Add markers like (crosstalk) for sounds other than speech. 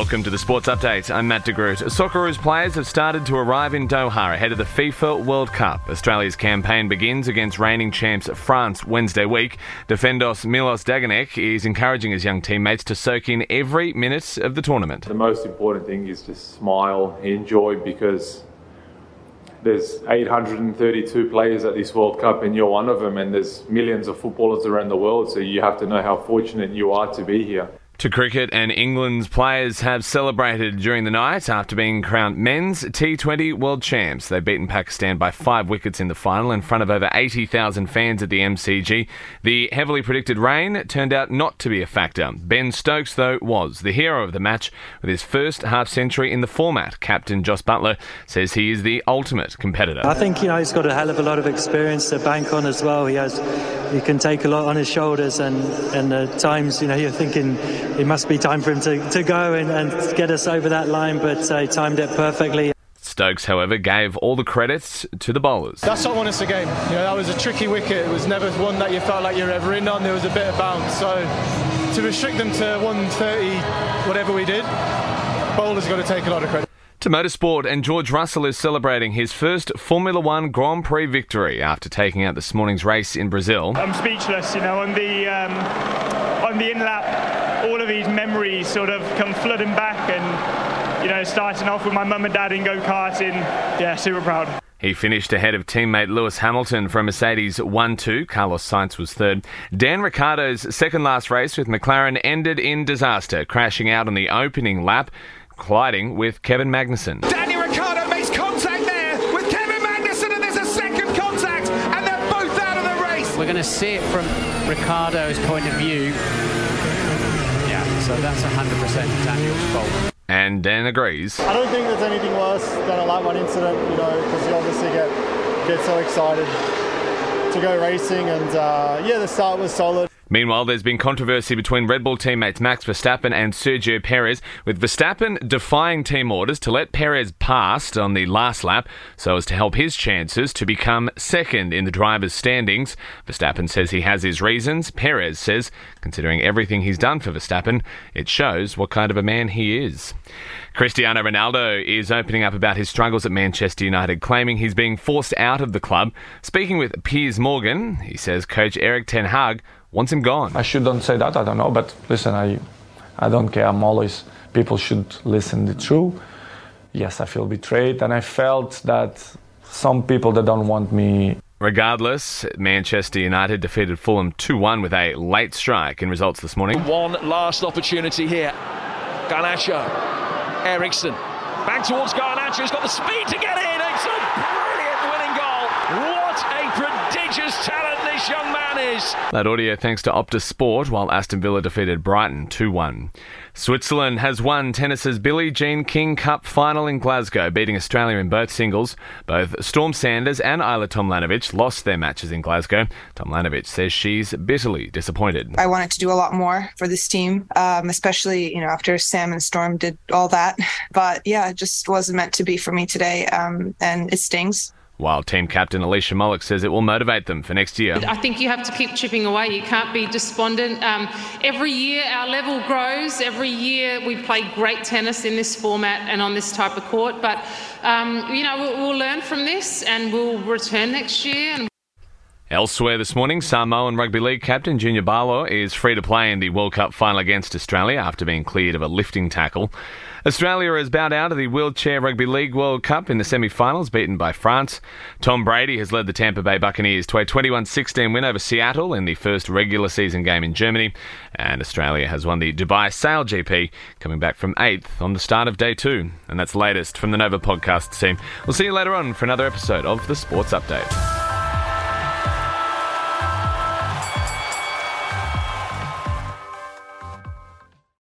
Welcome to the Sports Update. I'm Matt de Groot. Socceroos players have started to arrive in Doha ahead of the FIFA World Cup. Australia's campaign begins against reigning champs France Wednesday week. Defendos Milos Degenek is encouraging his young teammates to soak in every minute of the tournament. The most important thing is to smile, enjoy, because there's 832 players at this World Cup, and you're one of them, and there's millions of footballers around the world, so you have to know how fortunate you are to be here. To cricket, and England's players have celebrated during the night after being crowned men's T20 world champs. They've beaten Pakistan by five wickets in the final in front of over 80,000 fans at the MCG. The heavily predicted rain turned out not to be a factor. Ben Stokes, though, was the hero of the match with his first half century in the format. Captain Jos Buttler says he is the ultimate competitor. I think you know he's got a hell of a lot of experience to bank on as well. He has, he can take a lot on his shoulders, and and at times you know you're thinking it must be time for him to, to go and, and get us over that line, but uh, timed it perfectly. Stokes, however, gave all the credits to the bowlers. That's not won us the game. You know, that was a tricky wicket. It was never one that you felt like you were ever in on. There was a bit of bounce. So to restrict them to 130, whatever we did, bowlers got to take a lot of credit. To motorsport, and George Russell is celebrating his first Formula One Grand Prix victory after taking out this morning's race in Brazil. I'm speechless, you know, on the um, on the in lap, all of these memories sort of come flooding back, and you know, starting off with my mum and dad in go karting, yeah, super proud. He finished ahead of teammate Lewis Hamilton from Mercedes 1 2. Carlos Sainz was third. Dan Ricciardo's second last race with McLaren ended in disaster, crashing out on the opening lap colliding with Kevin Magnussen. Daniel Ricciardo makes contact there with Kevin Magnussen, and there's a second contact, and they're both out of the race. We're going to see it from Ricciardo's point of view. Yeah, so that's 100% Daniel's fault. And Dan agrees. I don't think there's anything worse than a lap one incident, you know, because you obviously get get so excited to go racing, and uh, yeah, the start was solid. Meanwhile, there's been controversy between Red Bull teammates Max Verstappen and Sergio Perez, with Verstappen defying team orders to let Perez pass on the last lap so as to help his chances to become second in the drivers' standings. Verstappen says he has his reasons. Perez says, considering everything he's done for Verstappen, it shows what kind of a man he is. Cristiano Ronaldo is opening up about his struggles at Manchester United, claiming he's being forced out of the club. Speaking with Piers Morgan, he says coach Erik Ten Hag wants him gone. I shouldn't say that. I don't know, but listen, I, I don't care. I'm always people should listen the truth. Yes, I feel betrayed, and I felt that some people that don't want me. Regardless, Manchester United defeated Fulham 2 1 with a late strike in results this morning. One last opportunity here. Garnacho, Eriksen, back towards Garnacho. He's got the speed to get in. It's a brilliant winning goal. What a prodigious talent this young man is. That audio thanks to Optus Sport, while Aston Villa defeated Brighton 2 1. Switzerland has won tennis's Billie Jean King Cup final in Glasgow, beating Australia in both singles. Both Storm Sanders and Ajla Tomljanovic lost their matches in Glasgow. Tomljanovic says she's bitterly disappointed. I wanted to do a lot more for this team, um, especially you know after Sam and Storm did all that. (laughs) But yeah, it just wasn't meant to be for me today, um, and it stings. While team captain Alicia Molik says it will motivate them for next year. I think you have to keep chipping away. You can't be despondent. Um, every year our level grows. Every year we play great tennis in this format and on this type of court. But um, you know we'll, we'll, learn from this and we'll return next year. And- Elsewhere this morning, Samoan rugby league captain Junior Paulo is free to play in the World Cup final against Australia after being cleared of a lifting tackle. Australia has bowed out of the Wheelchair Rugby League World Cup in the semi finals, beaten by France. Tom Brady has led the Tampa Bay Buccaneers to a 21 16 win over Seattle in the first regular season game in Germany. And Australia has won the Dubai Sail GP, coming back from 8th on the start of day two. And that's latest from the Nova podcast team. We'll see you later on for another episode of the Sports Update.